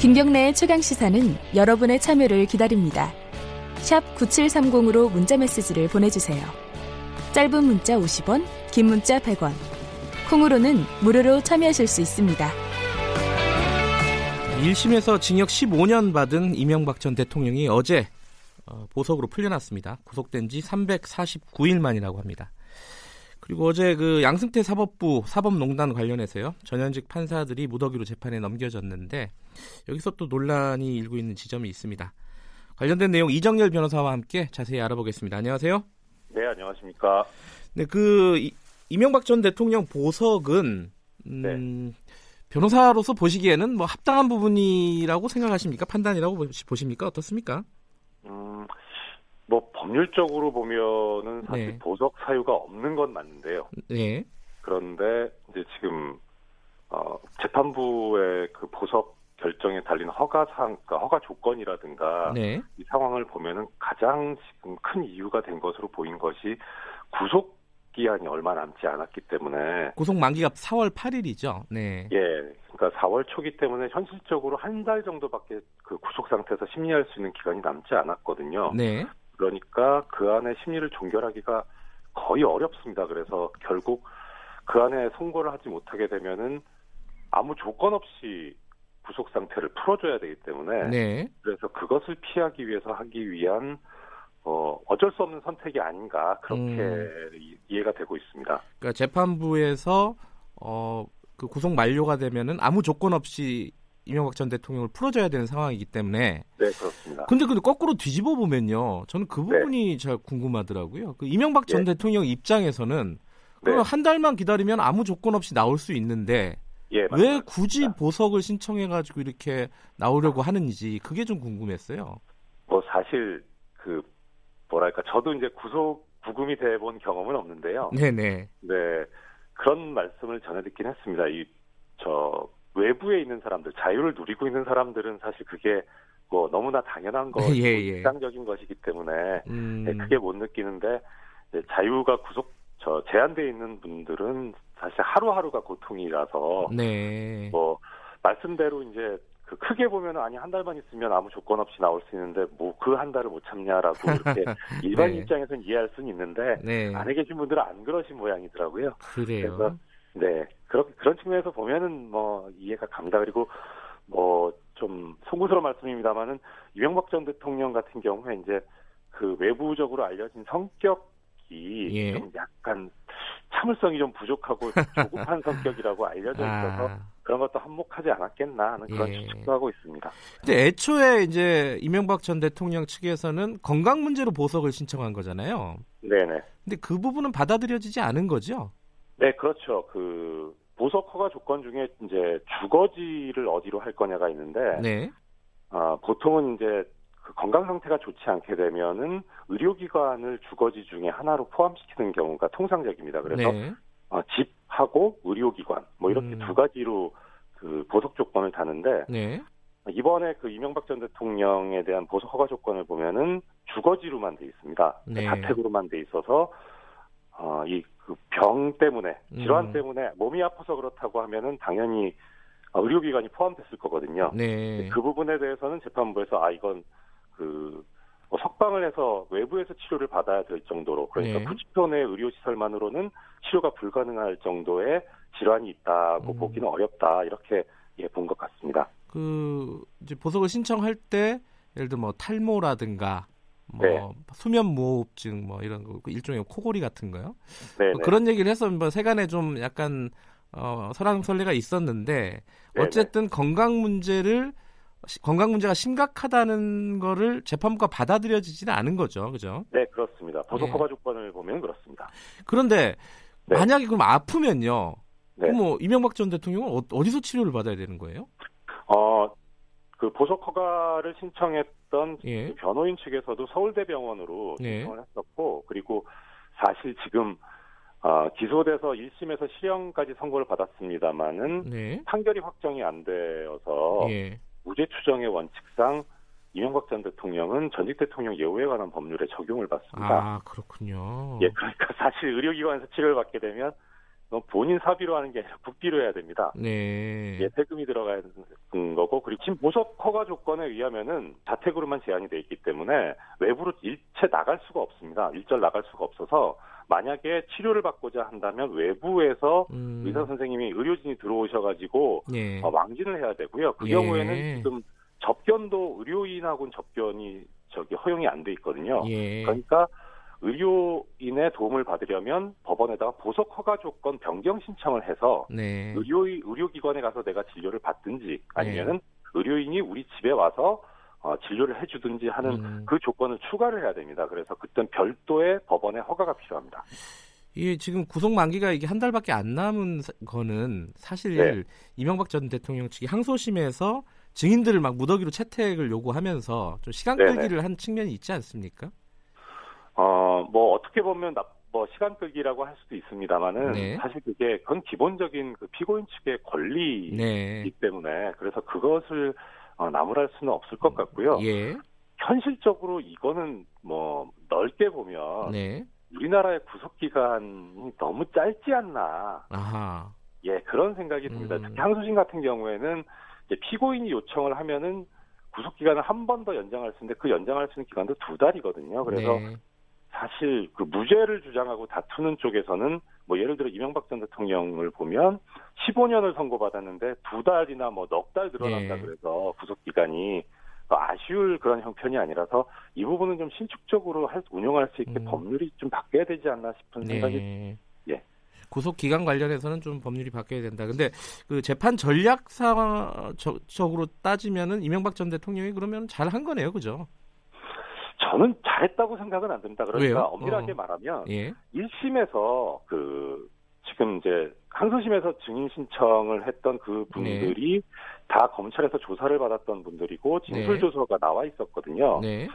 김경래의 최강 시사는 여러분의 참여를 기다립니다. 샵 9730으로 문자 메시지를 보내주세요. 짧은 문자 50원, 긴 문자 100원. 콩으로는 무료로 참여하실 수 있습니다. 1심에서 징역 15년 받은 이명박 전 대통령이 어제 어, 보석으로 풀려났습니다. 구속된 지 349일 만이라고 합니다. 그리고 어제 그 양승태 사법부 사법농단 관련해서요. 전현직 판사들이 무더기로 재판에 넘겨졌는데 여기서 또 논란이 일고 있는 지점이 있습니다. 관련된 내용 이정열 변호사와 함께 자세히 알아보겠습니다. 안녕하세요. 네, 안녕하십니까. 네, 그 이, 이명박 전 대통령 보석은 음, 네. 변호사로서 보시기에는 뭐 합당한 부분이라고 생각하십니까? 판단이라고 보십니까? 어떻습니까? 음, 뭐 법률적으로 보면은 사실 네. 보석 사유가 없는 건 맞는데요. 네. 그런데 이제 지금 어, 재판부의 그 보석 결정에 달린 허가 상, 그러니까 허가 조건이라든가 네. 이 상황을 보면은 가장 지금 큰 이유가 된 것으로 보인 것이 구속 기한이 얼마 남지 않았기 때문에 구속 만기가 4월 8일이죠. 네. 예. 그러니까 4월 초기 때문에 현실적으로 한 달 정도밖에 그 구속 상태에서 심리할 수 있는 기간이 남지 않았거든요. 네. 그러니까 그 안에 심리를 종결하기가 거의 어렵습니다. 그래서 결국 그 안에 선고를 하지 못하게 되면은 아무 조건 없이 구속 상태를 풀어줘야 되기 때문에 네. 그래서 그것을 피하기 위해서 하기 위한 어, 어쩔 수 없는 선택이 아닌가 그렇게 음. 이해가 되고 있습니다. 그러니까 재판부에서 어, 그 구속 만료가 되면은 아무 조건 없이 이명박 전 대통령을 풀어줘야 되는 상황이기 때문에 네 그렇습니다. 근데 근데 거꾸로 뒤집어 보면요, 저는 그 부분이 네. 잘 궁금하더라고요. 그 이명박 전 네. 대통령 입장에서는 그럼 네. 한 달만 기다리면 아무 조건 없이 나올 수 있는데 예, 왜 굳이 보석을 신청해가지고 이렇게 나오려고 하는지 그게 좀 궁금했어요. 뭐 사실 그 뭐랄까 저도 이제 구속 구금이 돼 본 경험은 없는데요. 네네. 네 그런 말씀을 전해 듣긴 했습니다. 이 저 외부에 있는 사람들 자유를 누리고 있는 사람들은 사실 그게 뭐 너무나 당연한 거, 예, 예. 일상적인 것이기 때문에 음. 네, 크게 못 느끼는데 자유가 구속 저 제한돼 있는 분들은 사실 하루하루가 고통이라서 네. 뭐 말씀대로 이제 그 크게 보면 아니 한 달만 있으면 아무 조건 없이 나올 수 있는데 뭐 그 한 달을 못 참냐라고 이렇게 일반 네. 입장에서는 이해할 수는 있는데 네. 안에 계신 분들은 안 그러신 모양이더라고요. 그래요. 그래서 네 그런 그런 측면에서 보면은 뭐 이해가 갑니다. 그리고 뭐 좀 송구스러운 말씀입니다만은 이명박 전 대통령 같은 경우에 이제 그 외부적으로 알려진 성격이 예. 좀 약간 참을성이 좀 부족하고 조급한 성격이라고 알려져 있어서 아. 그런 것도 한몫하지 않았겠나 하는 그런 예. 추측도 하고 있습니다. 근데 애초에 이제 이명박 전 대통령 측에서는 건강 문제로 보석을 신청한 거잖아요. 네네. 근데 그 부분은 받아들여지지 않은 거죠? 네, 그렇죠. 그 보석 허가 조건 중에 이제 주거지를 어디로 할 거냐가 있는데, 네. 아, 보통은 이제 그 건강 상태가 좋지 않게 되면은 의료기관을 주거지 중에 하나로 포함시키는 경우가 통상적입니다. 그래서 네. 어, 집하고 의료기관 뭐 이렇게 음. 두 가지로 그 보석 조건을 다는데 네. 이번에 그 이명박 전 대통령에 대한 보석 허가 조건을 보면은 주거지로만 돼 있습니다. 네. 자택으로만 돼 있어서 어, 이 그 병 때문에 질환 음. 때문에 몸이 아파서 그렇다고 하면은 당연히 의료기관이 포함됐을 거거든요. 네. 그 부분에 대해서는 재판부에서 아 이건 그뭐 석방을 해서 외부에서 치료를 받아야 될 정도로 그러니까 네. 90도 내 의료 시설만으로는 치료가 불가능할 정도의 질환이 있다고 음. 보기는 어렵다 이렇게 예, 본 것 같습니다. 그 이제 보석을 신청할 때 예를 들어 뭐 탈모라든가 뭐 네. 수면 무호흡증 뭐 이런 거 일종의 코골이 같은 거요. 네, 뭐 그런 얘기를 해서 뭐 세간에 좀 약간 어, 설왕설래가 있었는데. 어쨌든 건강 문제를 건강 문제가 심각하다는 거를 재판부가 받아들여지지는 않은 거죠, 그죠? 네, 그렇습니다. 보석 예. 허가 조건을 보면 그렇습니다. 그런데 네. 만약에 그럼 아프면요, 네. 그럼 뭐 이명박 전 대통령은 어, 어디서 치료를 받아야 되는 거예요? 어, 그 보석 허가를 신청했던 예. 그 변호인 측에서도 서울대병원으로 네. 신청을 했었고 그리고 사실 지금 어, 기소돼서 1심에서 실형까지 선고를 받았습니다마는 네. 판결이 확정이 안 되어서 예. 무죄 추정의 원칙상 이명박 전 대통령은 전직 대통령 예우에 관한 법률에 적용을 받습니다. 아 그렇군요. 예, 그러니까 사실 의료기관에서 치료를 받게 되면 본인 사비로 하는 게 아니라 국비로 해야 됩니다. 네. 예, 세금이 들어가야 되는 거고 그리고 지금 보석 허가 조건에 의하면은 자택으로만 제한이 돼 있기 때문에 외부로 일체 나갈 수가 없습니다. 일절 나갈 수가 없어서 만약에 치료를 받고자 한다면 외부에서 음. 의사 선생님이 의료진이 들어오셔가지고 예. 어, 왕진을 해야 되고요. 그 예. 경우에는 지금 접견도 의료인하고는 접견이 저기 허용이 안 돼 있거든요. 예. 그러니까 의료인의 도움을 받으려면 법원에다가 보석 허가 조건 변경 신청을 해서 네. 의료 의료기관에 가서 내가 진료를 받든지 아니면은 의료인이 우리 집에 와서 어, 진료를 해주든지 하는 음. 그 조건을 추가를 해야 됩니다. 그래서 그땐 별도의 법원의 허가가 필요합니다. 이게 지금 구속 만기가 이게 한 달밖에 안 남은 사- 거는 사실 네. 이명박 전 대통령 측이 항소심에서 증인들을 막 무더기로 채택을 요구하면서 좀 시간 네네. 끌기를 한 측면이 있지 않습니까? 어, 뭐 어떻게 보면 나, 뭐 시간 끌기라고 할 수도 있습니다만은 네. 사실 그게 그건 기본적인 그 피고인 측의 권리이기 네. 때문에 그래서 그것을 어, 나무랄 수는 없을 것 같고요. 예. 현실적으로 이거는 뭐 넓게 보면 네. 우리나라의 구속 기간이 너무 짧지 않나. 아하. 예, 그런 생각이 듭니다. 음. 특히 항소심 같은 경우에는 이제 피고인이 요청을 하면은 구속 기간을 한 번 더 연장할 수 있는데 그 연장할 수 있는 기간도 두 달이거든요. 그래서 네. 사실 그 무죄를 주장하고 다투는 쪽에서는 뭐 예를 들어 이명박 전 대통령을 보면 15년을 선고받았는데 두 달이나 뭐 넉 달 늘어난다 네. 그래서 구속 기간이 아쉬울 그런 형편이 아니라서 이 부분은 좀 신축적으로 할, 운용할 수 있게 음. 법률이 좀 바뀌어야 되지 않나 싶은 생각이 네. 예. 구속 기간 관련해서는 좀 법률이 바뀌어야 된다. 근데 그 재판 전략상적으로 따지면은 이명박 전 대통령이 그러면 잘 한 거네요, 그죠? 저는 잘했다고 생각은 안 듭니다. 그러니까 왜요? 엄밀하게 어. 말하면 예. 1심에서 그 지금 이제 항소심에서 증인 신청을 했던 그 분들이 다 검찰에서 조사를 받았던 분들이고 진술 네. 조서가 나와 있었거든요. 네.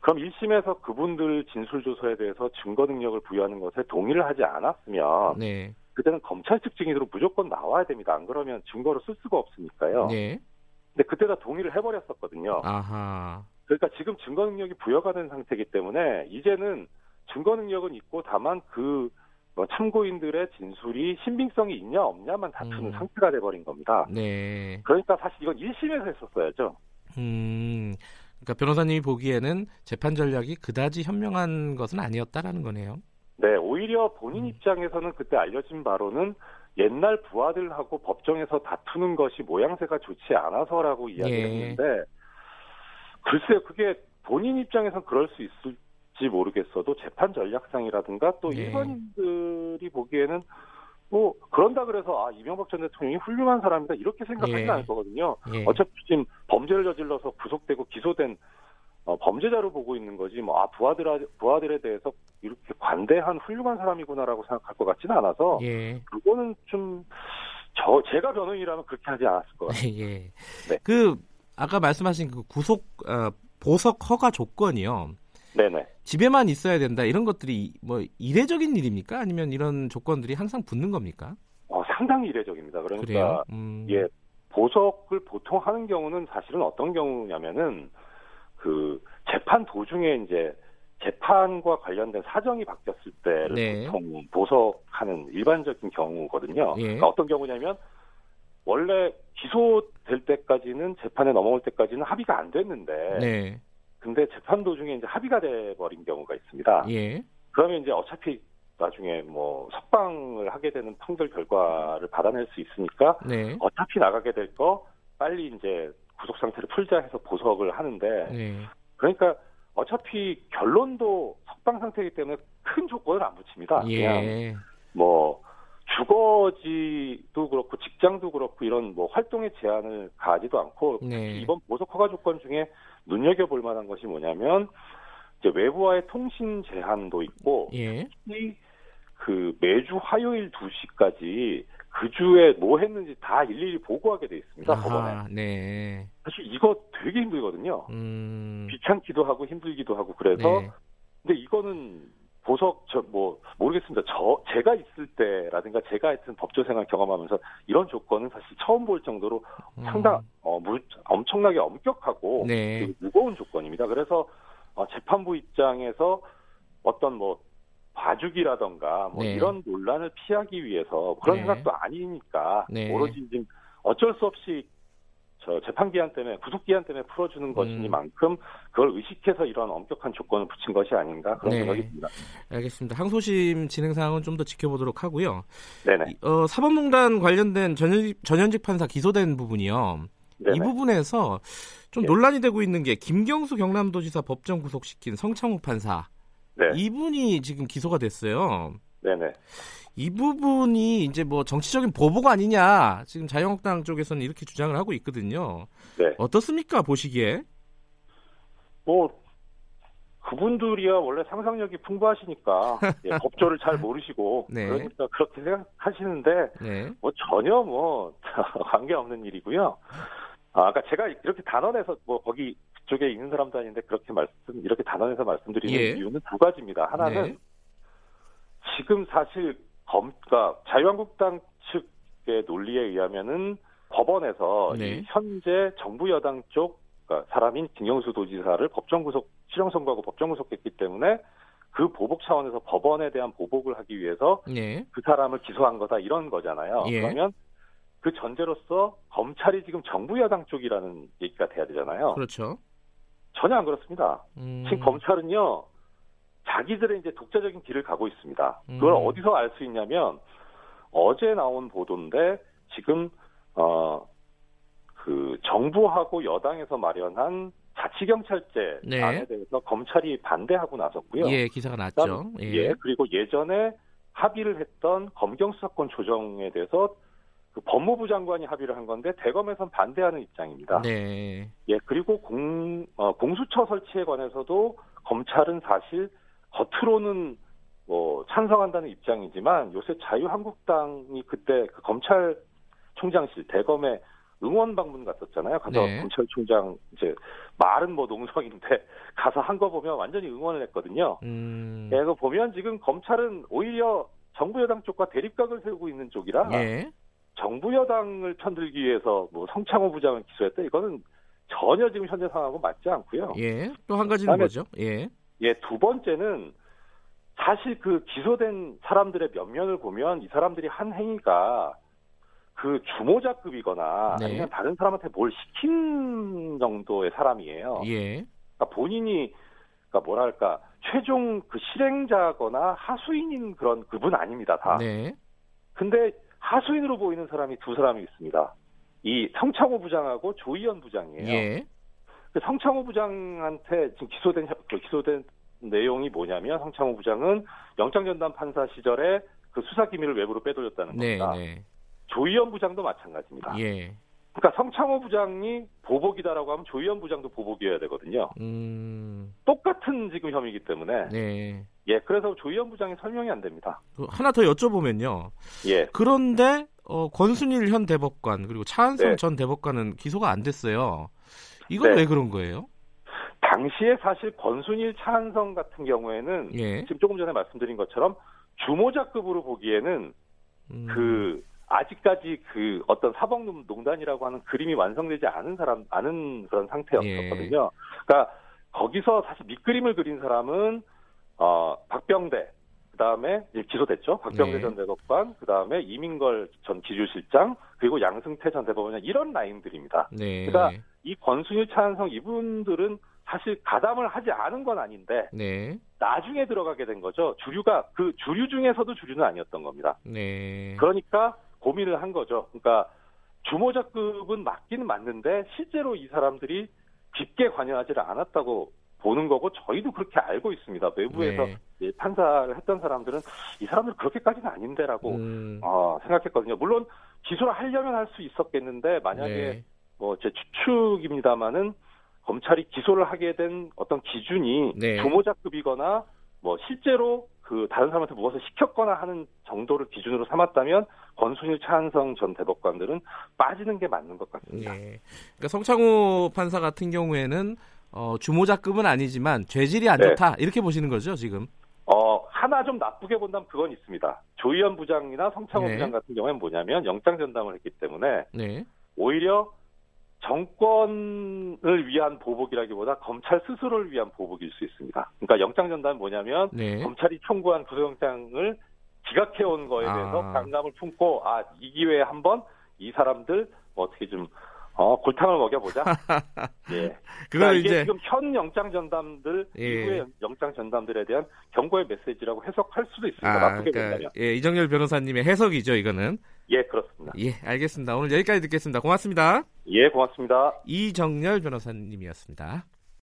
그럼 1심에서 그분들 진술 조서에 대해서 증거 능력을 부여하는 것에 동의를 하지 않았으면 네. 그때는 검찰 측 증인으로 무조건 나와야 됩니다. 안 그러면 증거로 쓸 수가 없으니까요. 네. 근데 그때 다 동의를 해버렸었거든요. 아하. 그러니까 지금 증거 능력이 부여가 된 상태이기 때문에 이제는 증거 능력은 있고 다만 그뭐 참고인들의 진술이 신빙성이 있냐 없냐만 다투는 음. 상태가 돼버린 겁니다. 네. 그러니까 사실 이건 1심에서 했었어야죠. 음. 그러니까 변호사님이 보기에는 재판 전략이 그다지 현명한 것은 아니었다라는 거네요. 네, 오히려 본인 음. 입장에서는 그때 알려진 바로는 옛날 부하들하고 법정에서 다투는 것이 모양새가 좋지 않아서라고 이야기했는데 글쎄요, 그게 본인 입장에선 그럴 수 있을지 모르겠어도 재판 전략상이라든가 또 네. 일반인들이 보기에는 뭐 그런다 그래서 아 이명박 전 대통령이 훌륭한 사람이다 이렇게 생각하지는 예. 않을 거거든요. 예. 어차피 지금 범죄를 저질러서 구속되고 기소된 어, 범죄자로 보고 있는 거지 뭐 아 부하들 부하들에 대해서 이렇게 관대한 훌륭한 사람이구나라고 생각할 것 같지는 않아서 예. 그거는 좀 저 제가 변호인이라면 그렇게 하지 않았을 것 같아요. 예. 네. 그 아까 말씀하신 그 구속 어, 보석 허가 조건이요. 네네. 집에만 있어야 된다 이런 것들이 뭐 이례적인 일입니까? 아니면 이런 조건들이 항상 붙는 겁니까? 어, 상당히 이례적입니다. 그러니까? 음. 예 보석을 보통 하는 경우는 사실은 어떤 경우냐면은 그 재판 도중에 이제 재판과 관련된 사정이 바뀌었을 때를 네. 보통 보석하는 일반적인 경우거든요. 예. 그러니까 어떤 경우냐면 원래 기소될 때까지는 재판에 넘어올 때까지는 합의가 안 됐는데 네. 근데 재판 도중에 이제 합의가 돼 버린 경우가 있습니다. 예. 그러면 이제 어차피 나중에 뭐 석방을 하게 되는 판결 결과를 받아낼 수 있으니까 네. 어차피 나가게 될 거 빨리 이제 구속 상태를 풀자 해서 보석을 하는데 네. 그러니까 어차피 결론도 석방 상태이기 때문에 큰 조건을 안 붙입니다. 그냥 예. 뭐 주거지도 그렇고 직장도 그렇고 이런 뭐 활동의 제한을 가하지도 않고 네. 이번 보석 허가 조건 중에 눈여겨 볼 만한 것이 뭐냐면 이제 외부와의 통신 제한도 있고 예. 특히 그 매주 화요일 2시까지 그 주에 뭐 했는지 다 일일이 보고하게 돼 있습니다 법원에. 아하, 네. 사실 이거 되게 힘들거든요. 음. 귀찮기도 하고 힘들기도 하고 그래서 네. 근데 이거는 보석 저 뭐 모르겠습니다. 저 제가 있을 때라든가 제가 하여튼 법조 생활 경험하면서 이런 조건은 사실 처음 볼 정도로 음. 상당 어, 무, 엄청나게 엄격하고 네. 무거운 조건입니다. 그래서 어, 재판부 입장에서 어떤 뭐 봐주기라던가 뭐 네. 이런 논란을 피하기 위해서 그런 네. 생각도 아니니까 네. 오로지 지금 어쩔 수 없이 저 재판 기한 때문에 구속 기한 때문에 풀어주는 것이니만큼 그걸 의식해서 이런 엄격한 조건을 붙인 것이 아닌가 그런 네. 생각이 듭니다. 알겠습니다. 항소심 진행 상황은 좀 더 지켜보도록 하고요. 네네. 이- 어, 사법농단 관련된 전현직, 전현직 판사 기소된 부분이요. 네네. 이 부분에서 좀 네. 논란이 되고 있는 게 김경수 경남도지사 법정 구속시킨 성창욱 판사 네. 이분이 지금 기소가 됐어요. 네네. 이 부분이 이제 뭐 정치적인 보복 아니냐 지금 자유한국당 쪽에서는 이렇게 주장을 하고 있거든요. 네. 어떻습니까 보시기에? 뭐 그분들이야 원래 상상력이 풍부하시니까 예, 법조를 잘 모르시고 네. 그러니까 그렇게 생각하시는데 네. 뭐 전혀 뭐 관계 없는 일이고요. 아, 아까 제가 이렇게 단언해서 뭐 거기 그쪽에 있는 사람도 아닌데 그렇게 말씀 이렇게 단언해서 말씀드리는 예. 이유는 두 가지입니다. 하나는 네. 지금 사실 검, 그러니까 자유한국당 측의 논리에 의하면은 법원에서 네. 이 현재 정부 여당 쪽 그러니까 사람인 김경수 도지사를 법정 구속 실형 선고하고 법정 구속했기 때문에 그 보복 차원에서 법원에 대한 보복을 하기 위해서 네. 그 사람을 기소한 거다 이런 거잖아요. 예. 그러면 그 전제로서 검찰이 지금 정부 여당 쪽이라는 얘기가 돼야 되잖아요. 그렇죠. 전혀 안 그렇습니다. 음, 지금 검찰은요, 자기들의 이제 독자적인 길을 가고 있습니다. 그걸 음. 어디서 알 수 있냐면, 어제 나온 보도인데, 지금, 어, 그, 정부하고 여당에서 마련한 자치경찰제 네. 안에 대해서 검찰이 반대하고 나섰고요. 예 기사가 났죠. 그다음, 예, 그리고 예전에 합의를 했던 검경수사권 조정에 대해서 그 법무부 장관이 합의를 한 건데 대검에선 반대하는 입장입니다. 네. 예, 그리고 공, 어, 공수처 설치에 관해서도 검찰은 사실 겉으로는 뭐 찬성한다는 입장이지만 요새 자유한국당이 그때 그 검찰총장실 대검에 응원 방문 갔었잖아요. 가서 네. 검찰총장 이제 말은 뭐 농성인데 가서 한 거 보면 완전히 응원을 했거든요. 음, 예, 그 보면 지금 검찰은 오히려 정부 여당 쪽과 대립각을 세우고 있는 쪽이라 예. 정부 여당을 편들기 위해서 뭐 성창호 부장을 기소했다 이거는 전혀 지금 현재 상황하고 맞지 않고요. 예. 또 한 가지는 뭐죠? 예. 예, 두 번째는 사실 그 기소된 사람들의 면면을 보면 이 사람들이 한 행위가 그 주모자급이거나 네. 아니면 다른 사람한테 뭘 시킨 정도의 사람이에요. 예. 그러니까 본인이 그러니까 뭐랄까 최종 그 실행자거나 하수인인 그런 그분 아닙니다 다. 네. 근데 하수인으로 보이는 사람이 두 사람이 있습니다. 이 성창호 부장하고 조희연 부장이에요. 예. 그 성창호 부장한테 지금 기소된 혀- 그 기소된 내용이 뭐냐면 성창호 부장은 영장 전담 판사 시절에 그 수사 기밀을 외부로 빼돌렸다는 네, 겁니다. 네. 조희연 부장도 마찬가지입니다. 예. 그러니까 성창호 부장이 보복이다라고 하면 조희연 부장도 보복이어야 되거든요. 음. 똑같은 지금 혐의이기 때문에 네. 예 그래서 조희연 부장이 설명이 안 됩니다. 그 하나 더 여쭤보면요. 예 그런데 어, 권순일 현 대법관 그리고 차한성 네. 전 대법관은 기소가 안 됐어요. 이건 네. 왜 그런 거예요? 당시에 사실 권순일 차한성 같은 경우에는 예. 지금 조금 전에 말씀드린 것처럼 주모자급으로 보기에는 음, 그 아직까지 그 어떤 사법농단이라고 하는 그림이 완성되지 않은 사람 않은 그런 상태였었거든요. 그러니까 거기서 사실 밑그림을 그린 사람은 어 박병대 그다음에 기소됐죠. 박병대 네. 전 대법관, 그다음에 이민걸 전 기주실장, 그리고 양승태 전 대법관 이런 라인들입니다. 네. 그러니까 이 권순일 차한성 이분들은 사실 가담을 하지 않은 건 아닌데 네. 나중에 들어가게 된 거죠. 주류가 그 주류 중에서도 주류는 아니었던 겁니다. 네. 그러니까 고민을 한 거죠. 그러니까 주모자급은 맞기는 맞는데 실제로 이 사람들이 깊게 관여하지를 않았다고 보는 거고 저희도 그렇게 알고 있습니다. 외부에서 네. 이 판사를 했던 사람들은 이 사람들 그렇게까지는 아닌데라고 음, 어, 생각했거든요. 물론 기소를 하려면 할 수 있었겠는데 만약에 네. 뭐 제 추측입니다만은 검찰이 기소를 하게 된 어떤 기준이 네. 주모자급이거나 뭐 실제로 그 다른 사람한테 무엇을 시켰거나 하는 정도를 기준으로 삼았다면 권순일 차한성 전 대법관들은 빠지는 게 맞는 것 같습니다. 예. 그러니까 성창호 판사 같은 경우에는 어, 주모자급은 아니지만 죄질이 안 네. 좋다 이렇게 보시는 거죠 지금. 어 하나 좀 나쁘게 본다면 그건 있습니다. 조희연 부장이나 성창호 네. 부장 같은 경우에는 뭐냐면 영장 전담을 했기 때문에 네. 오히려 정권을 위한 보복이라기보다 검찰 스스로를 위한 보복일 수 있습니다. 그러니까 영장 전담은 뭐냐면 네. 검찰이 청구한 구속영장을 기각해온 거에 대해서 아. 강감을 품고 아 이 기회에 한번 이 사람들 뭐 어떻게 좀 어, 골탕을 먹여보자. 예. 그걸 그러니까 이게 이제 지금 현 영장 전담들 예. 이후의 영장 전담들에 대한 경고의 메시지라고 해석할 수도 있습니다. 아, 나쁘게 그러니까 본다면. 예, 이정열 변호사님의 해석이죠, 이거는. 예, 그렇습니다. 예, 알겠습니다. 오늘 여기까지 듣겠습니다. 고맙습니다. 예, 고맙습니다. 이정열 변호사님이었습니다.